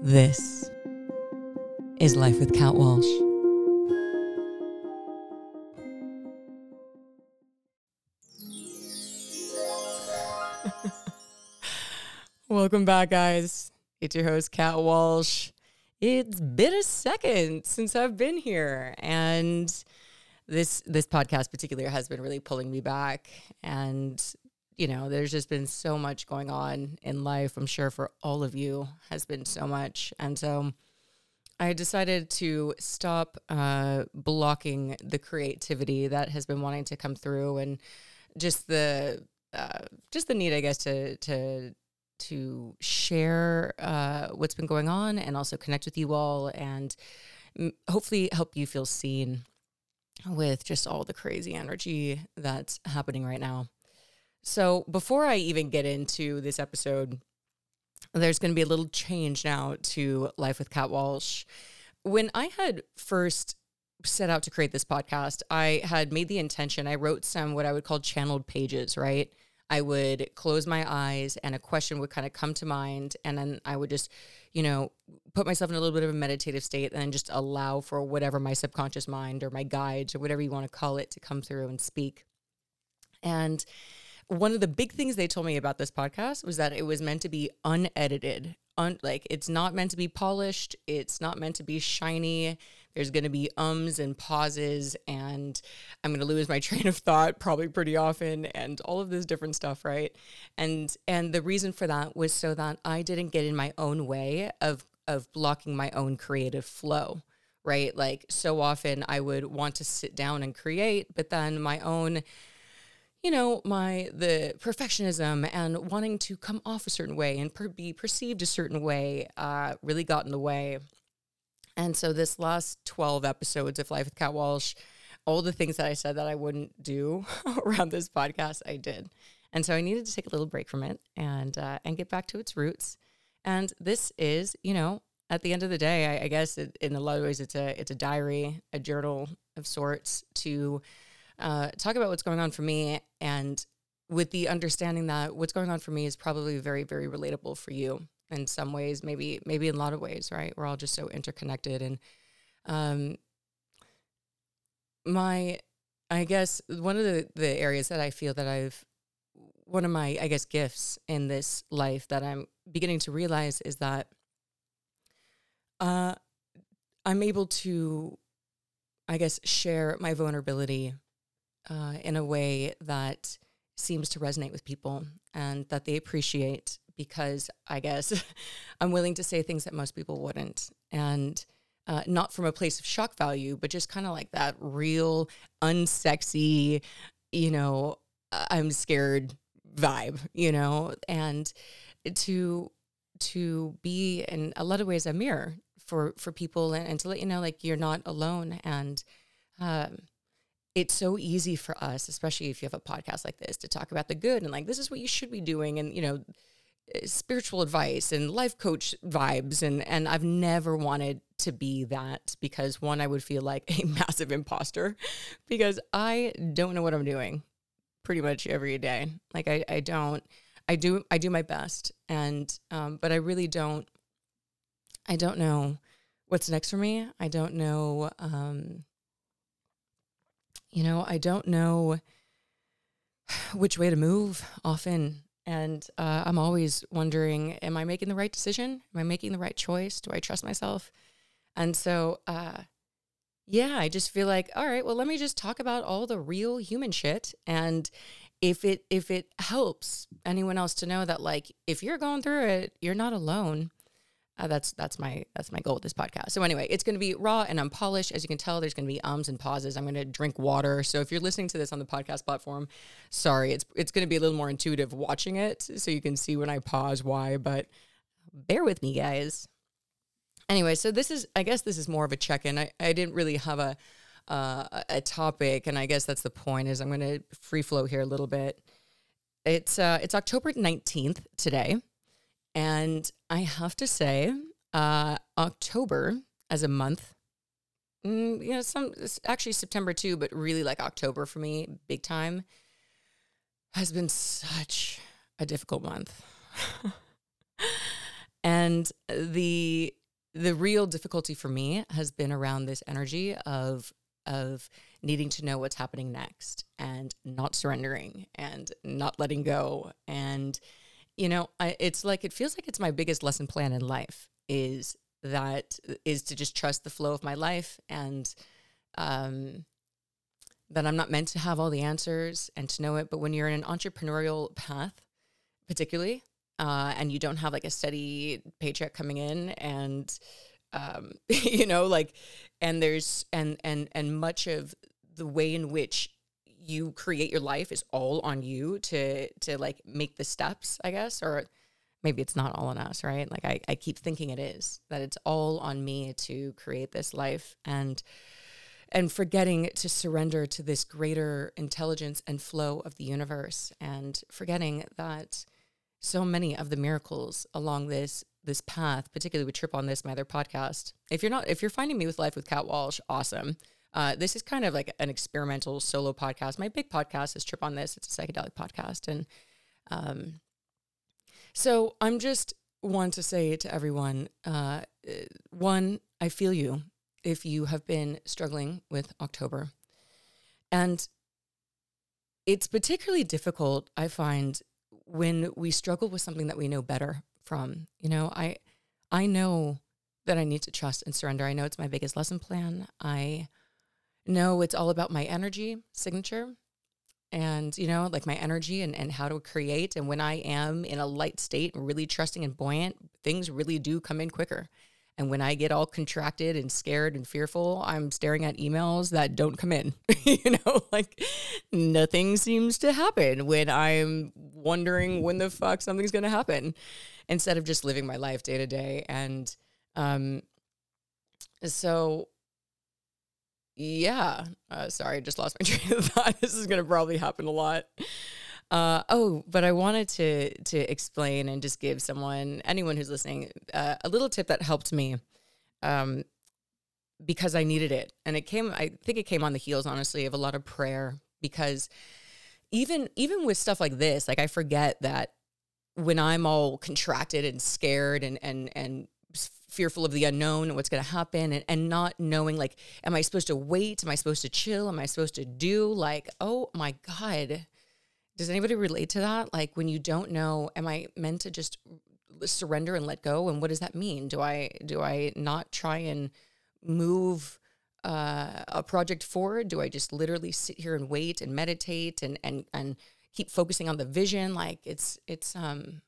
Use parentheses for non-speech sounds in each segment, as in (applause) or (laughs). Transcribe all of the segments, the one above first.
This is Life with Kat Walsh. (laughs) Welcome back, guys. It's your host, Kat Walsh. It's been a second since I've been here, and this this podcast particular has been really pulling me back. And you know, there's just been so much going on in life. I'm sure for all of you has been so much, and so I decided to stop uh, blocking the creativity that has been wanting to come through, and just the uh, just the need, I guess, to to to share uh, what's been going on and also connect with you all and hopefully help you feel seen with just all the crazy energy that's happening right now. So, before I even get into this episode, there's going to be a little change now to Life with Kat Walsh. When I had first set out to create this podcast, I had made the intention, I wrote some what I would call channeled pages, right? I would close my eyes and a question would kind of come to mind. And then I would just, you know, put myself in a little bit of a meditative state and then just allow for whatever my subconscious mind or my guides or whatever you want to call it to come through and speak. And one of the big things they told me about this podcast was that it was meant to be unedited. Un- like it's not meant to be polished, it's not meant to be shiny. There's going to be ums and pauses and I'm going to lose my (laughs) train of thought probably pretty often and all of this different stuff, right? And and the reason for that was so that I didn't get in my own way of of blocking my own creative flow right? Like so often I would want to sit down and create, but then my own you know my the perfectionism and wanting to come off a certain way and per- be perceived a certain way uh, really got in the way. And so this last 12 episodes of life with Kat walsh all the things that i said that i wouldn't do (laughs) around this podcast i did. And so i needed to take a little break from it and uh, and get back to its roots. And this is you know at the end of the day i, I guess it, in a lot of ways it's a it's a diary a journal of sorts to uh, talk about what's going on for me and with the understanding that what's going on for me is probably very very relatable for you in some ways maybe maybe in a lot of ways right? We're all just so interconnected and um my i guess one of the the areas that i feel that i've one of my i guess gifts in this life that i'm beginning to realize is that uh i'm able to i guess share my vulnerability uh, in a way that seems to resonate with people and that they appreciate because I guess (laughs) I'm willing to say things that most people wouldn't. And uh, not from a place of shock value, but just kind of like that real, unsexy, you know, I'm scared vibe, you know, and to to be in a lot of ways a mirror for for people and, and to let you know like you're not alone and um, it's so easy for us, especially if you have a podcast like this, to talk about the good and like this is what you should be doing, and you know, eh, spiritual advice and life coach vibes, and and I've never wanted to be that because one, I would feel like a (laughs) massive imposter because I don't know what I'm doing pretty much every day. Like I, I don't, I do, I do my best, and um, but I really don't, I don't know what's next for me. I don't know. Um, you know, I don't know which way to move often. And uh, I'm always wondering, am I making the right decision? Am I making the right choice? Do I trust myself? And so, uh, yeah, I just feel like, all right, well, let me just talk about all the real human shit. And if it if it helps anyone else to know that, like, if you're going through it, you're not alone. Uh, that's that's my that's my goal with this podcast. So anyway, it's going to be raw and unpolished. As you can tell, there's going to be ums and pauses. I'm going to drink water. So if you're listening to this on the podcast platform, sorry, it's it's going to be a little more intuitive watching it, so you can see when I pause why. But bear with me, guys. Anyway, so this is I guess this is more of a check-in. I I didn't really have a uh, a topic, and I guess that's the point. Is I'm going to free flow here a little bit. It's uh, it's October 19th today. And I have to say, uh, October as a month, mm, you know, some actually September too, but really like October for me, big time, has been such a difficult month. (laughs) and the the real difficulty for me has been around this energy of of needing to know what's happening next and not surrendering and not letting go and you know I, it's like it feels like it's my biggest lesson plan in life is that is to just trust the flow of my life and um that I'm not meant to have all the answers and to know it. But when you're in an entrepreneurial path particularly uh, and you don't have like a steady paycheck coming in and um, (laughs) you know like and there's and and and much of the way in which you create your life is all on you to to like make the steps i guess or maybe it's not all on us right like I, I keep thinking it is that it's all on me to create this life and and forgetting to surrender to this greater intelligence and flow of the universe and forgetting that so many of the miracles along this this path, particularly with Trip on This, my other podcast. If you're not, if you're finding me with Life with Kat Walsh, awesome. Uh, this is kind of like an experimental solo podcast. My big podcast is Trip on This. It's a psychedelic podcast, and um, so I'm just want to say to everyone: uh, one, I feel you if you have been struggling with October, and it's particularly difficult. I find when we struggle with something that we know better from. You know, I I know that I need to trust and surrender. I know it's my biggest lesson plan. I know it's all about my energy signature and you know like my energy and, and how to create and when i am in a light state and really trusting and buoyant things really do come in quicker and when I get all contracted and scared and fearful, I'm staring at emails that don't come in. (laughs) you know, like nothing seems to happen when I'm wondering when the fuck something's going to happen instead of just living my life day to day. And um, so, yeah, uh, sorry, I just lost my (laughs) train of thought. this is going to probably happen a lot. Uh, oh, but I wanted to to explain and just give someone, anyone who's listening, uh, a little tip that helped me, um, because I needed it, and it came. I think it came on the heels, honestly, of a lot of prayer. Because even even with stuff like this, like I forget that when I'm all contracted and scared and and and fearful of the unknown and what's going to happen and, and not knowing like am i supposed to wait am i supposed to chill am i supposed to do like oh my god does anybody relate to that? Like when you don't know, am I meant to just surrender and let go? And what does that mean? Do I do I not try and move uh, a project forward? Do I just literally sit here and wait and meditate and and and keep focusing on the vision? Like it's it's um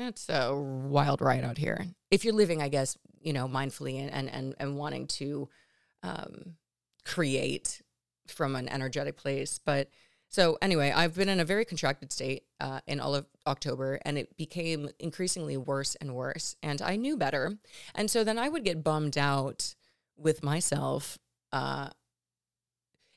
it's a wild ride out here. If you're living, I guess, you know, mindfully and and and, wanting to um, create from an energetic place, but so anyway, I've been in a very contracted state uh, in all of October, and it became increasingly worse and worse. And I knew better, and so then I would get bummed out with myself. Uh,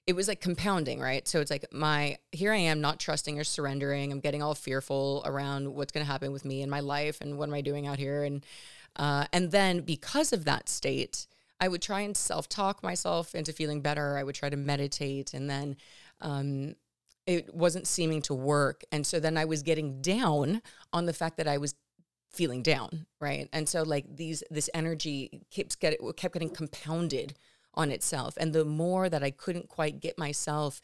it was like compounding, right? So it's like my here I am not trusting or surrendering. I'm getting all fearful around what's going to happen with me and my life and what am I doing out here, and uh, and then because of that state. I would try and self talk myself into feeling better. I would try to meditate. And then um, it wasn't seeming to work. And so then I was getting down on the fact that I was feeling down, right? And so like these this energy keeps getting kept getting compounded on itself. And the more that I couldn't quite get myself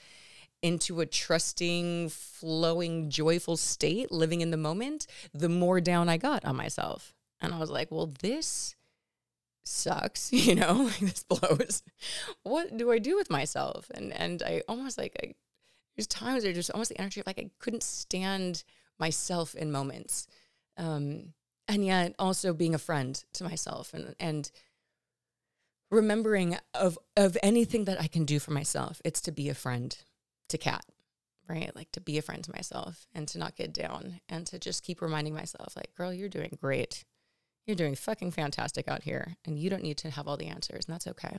into a trusting, flowing, joyful state, living in the moment, the more down I got on myself. And I was like, well, this sucks, (laughs) you know, (laughs) like this blows. What do I do with myself? And and I almost like I there's times there's just almost the energy of like I couldn't stand myself in moments. Um, and yet also being a friend to myself and and remembering of of anything that I can do for myself, it's to be a friend to Kat, right? Like to be a friend to myself and to not get down and to just keep reminding myself, like, girl, you're doing great. You're doing fucking fantastic out here, and you don't need to have all the answers, and that's okay.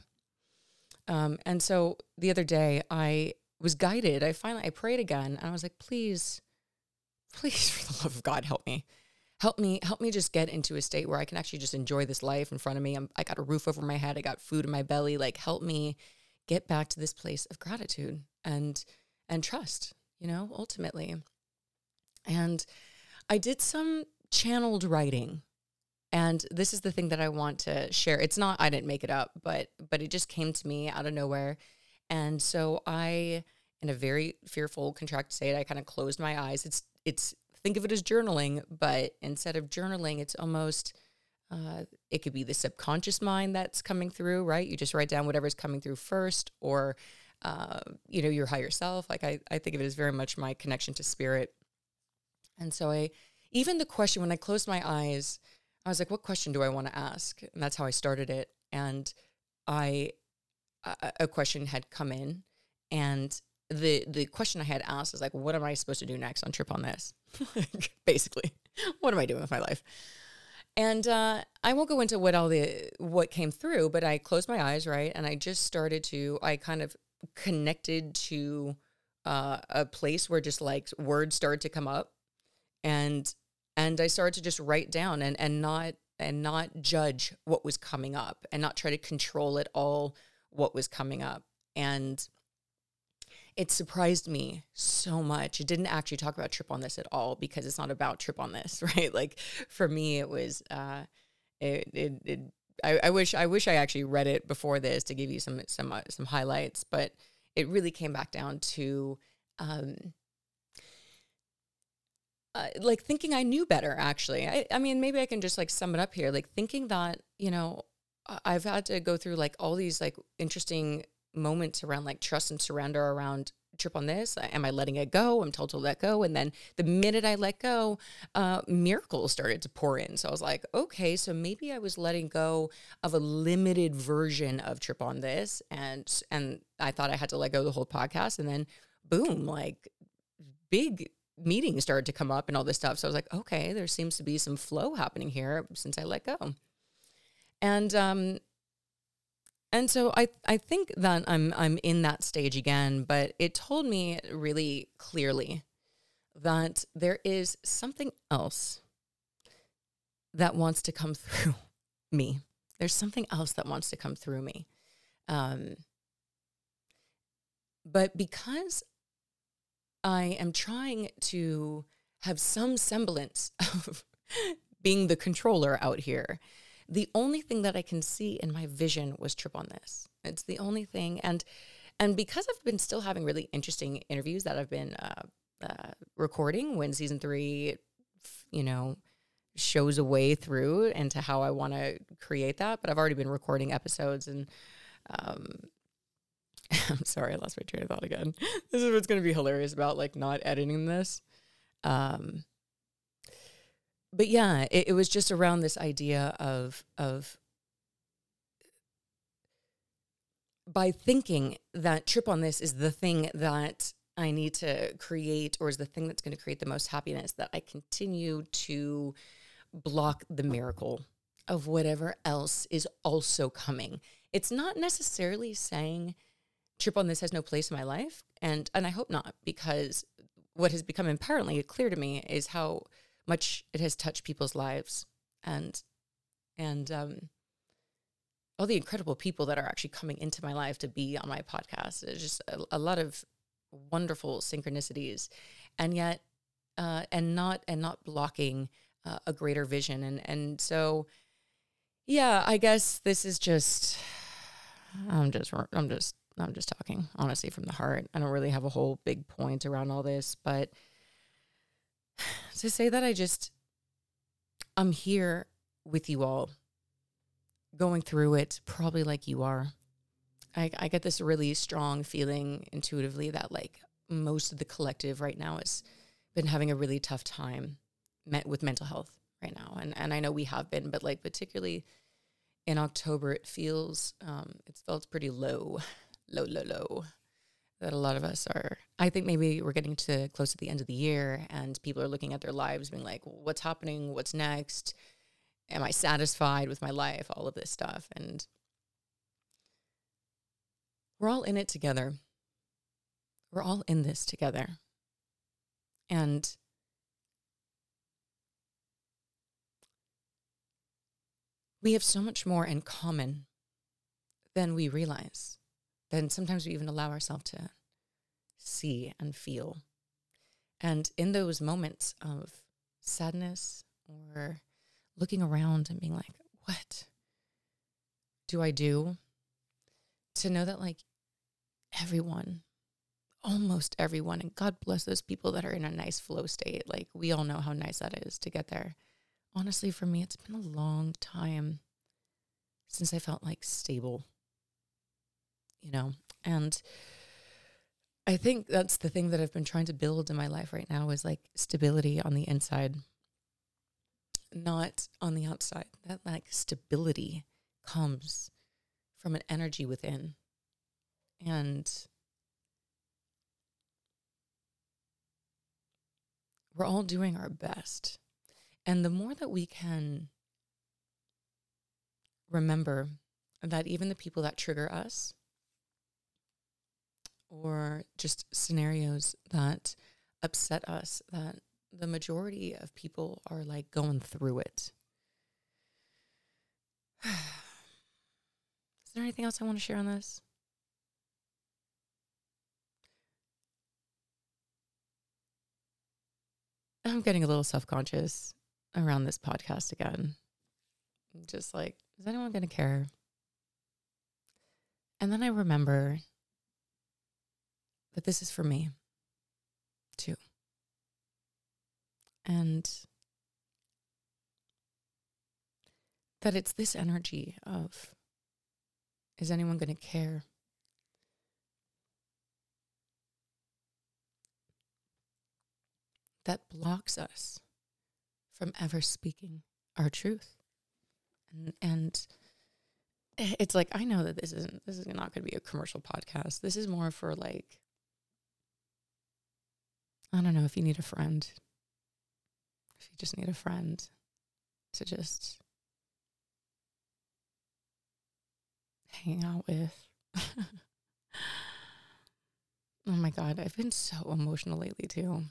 Um, and so the other day, I was guided. I finally I prayed again and I was like, please, please, (laughs) for the love of God, help me. Help me, help me just get into a state where I can actually just enjoy this life in front of me. I'm, I got a roof over my head. I got food in my belly. Like, help me get back to this place of gratitude and and trust, you know, ultimately. And I did some channeled writing And this is the thing that I want to share. It's not I didn't make it up, but but it just came to me out of nowhere. And so I in a very fearful contracted state, I kind of closed my eyes. It's it's think of it as journaling, but instead of journaling, it's almost uh, it could be the subconscious mind that's coming through, right? You just write down whatever's coming through first, or uh, you know, your higher self. Like I, I think of it as very much my connection to spirit. And so I, even the question when I closed my eyes, I was like, what question do I want to ask? And that's how I started it. And I, a, a question had come in, and the the question I had asked is like, what am I supposed to do next on trip on this? (laughs) Basically, what am I doing with my life? And uh, I won't go into what all the what came through, but I closed my eyes, right, and I just started to. I kind of connected to uh, a place where just like words started to come up, and and I started to just write down and and not and not judge what was coming up and not try to control it all what was coming up and it surprised me so much. It didn't actually talk about trip on this at all because it's not about trip on this, (laughs) right? Like for me, it was, uh, it, it, it I, I, wish, I wish I actually read it before this to give you some, some, uh, some highlights, but it really came back down to, um, uh, like thinking I knew better, actually. I, I mean, maybe I can just like sum it up here. Like thinking that, you know, I've had to go through like all these like interesting moments around like trust and surrender around trip on this. Am i letting it go? I'm told to let go. And then the minute i let go uh, miracles started to pour in. So i was like okay so maybe i was letting go of a limited version of trip on this and and i thought i had to let go the whole podcast. And then boom like big meetings started to come up and all this stuff. So i was like okay there seems to be some flow happening here since i let go. And um and so I I think that I'm I'm in that stage again, but it told me really clearly that there is something else that wants to come (laughs) through me. There's something else that wants to come through me. Um, but because I am trying to have some semblance (laughs) of being the controller out here, the only thing that I can see in my vision was trip on this. It's the only thing, and and because I've been still having really interesting interviews that I've been uh, uh, recording when season three, you know, shows a way through into how I want to create that. But I've already been recording episodes, and um, (laughs) I'm sorry, I lost my train of thought again. (laughs) This is what's going to be hilarious about like not editing this. Um, but yeah, it, it was just around this idea of of by thinking that trip on this is the thing that I need to create or is the thing that's going to create the most happiness that I continue to block the miracle of whatever else is also coming. It's not necessarily saying trip on this has no place in my life and and I hope not because what has become apparently clear to me is how much it has touched people's lives and and um, all the incredible people that are actually coming into my life to be on my podcast. It's just a, a lot of wonderful synchronicities, and yet uh, and not and not blocking uh, a greater vision. And and so, yeah, I guess this is just I'm just I'm just I'm just talking honestly from the heart. I don't really have a whole big point around all this, but to say that I just, I'm here with you all, going through it probably like you are. I, I get this really strong feeling intuitively that like most of the collective right now has been having a really tough time met with mental health right now. And, and I know we have been, but like particularly in October, it feels, um, it felt pretty low, low, low, low that a lot of us are i think maybe we're getting to close to the end of the year and people are looking at their lives being like what's happening? What's next? Am i satisfied with my life? All of this stuff. And we're all in it together. We're all in this together. And we have so much more in common than we realize then sometimes we even allow ourselves to see and feel. And in those moments of sadness or looking around and being like, what do I do to know that like everyone, almost everyone, and God bless those people that are in a nice flow state. Like we all know how nice that is to get there. Honestly, for me, it's been a long time since I felt like stable, you know, and I think that's the thing that I've been trying to build in my life right now is like stability on the inside, not on the outside. That like stability comes from an energy within. And we're all doing our best. And the more that we can remember that even the people that trigger us, or just scenarios that upset us, that the majority of people are like going through it. (sighs) Is there anything else I want to share on this? I'm getting a little self conscious around this podcast again. Just like, is anyone going to care? And then I remember that this is for me too. And that it's this energy of is anyone going to care? That blocks us from ever speaking our truth. And, and it's like I know that this isn't this is not going to be a commercial podcast. This is more for like I don't know if you need a friend. If you just need a friend to just hang out with. (laughs) oh my God, I've been so emotional lately too.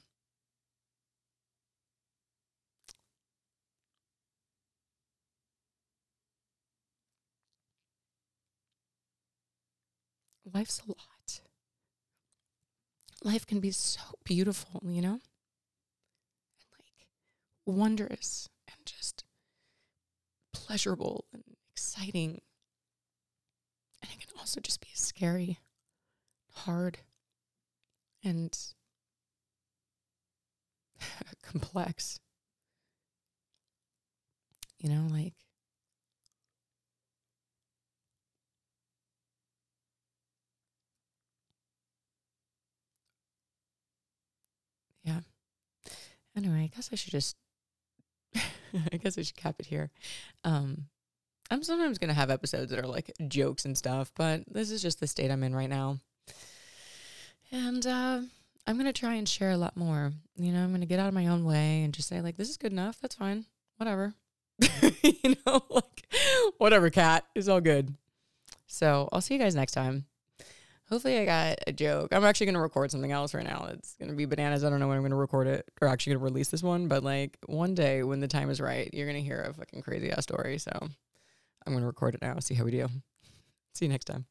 Life's a lot life can be so beautiful, you know? And like wondrous and just pleasurable and exciting. And it can also just be scary, hard, and (laughs) complex. You know, like yeah. Anyway, I guess I should just (laughs) I guess I should cap it here. Um I'm sometimes going to have episodes that are like jokes and stuff, but this is just the state I'm in right now. And uh I'm going to try and share a lot more. You know, I'm going to get out of my own way and just say like this is good enough. That's fine. Whatever. (laughs) you know, like whatever Kat is all good. So, I'll see you guys next time. Hopefully, I got a joke. I'm actually going to record something else right now. It's going to be bananas. I don't know when I'm going to record it or actually going to release this one, but like one day when the time is right, you're going to hear a fucking crazy ass story. So I'm going to record it now. See how we do. See you next time.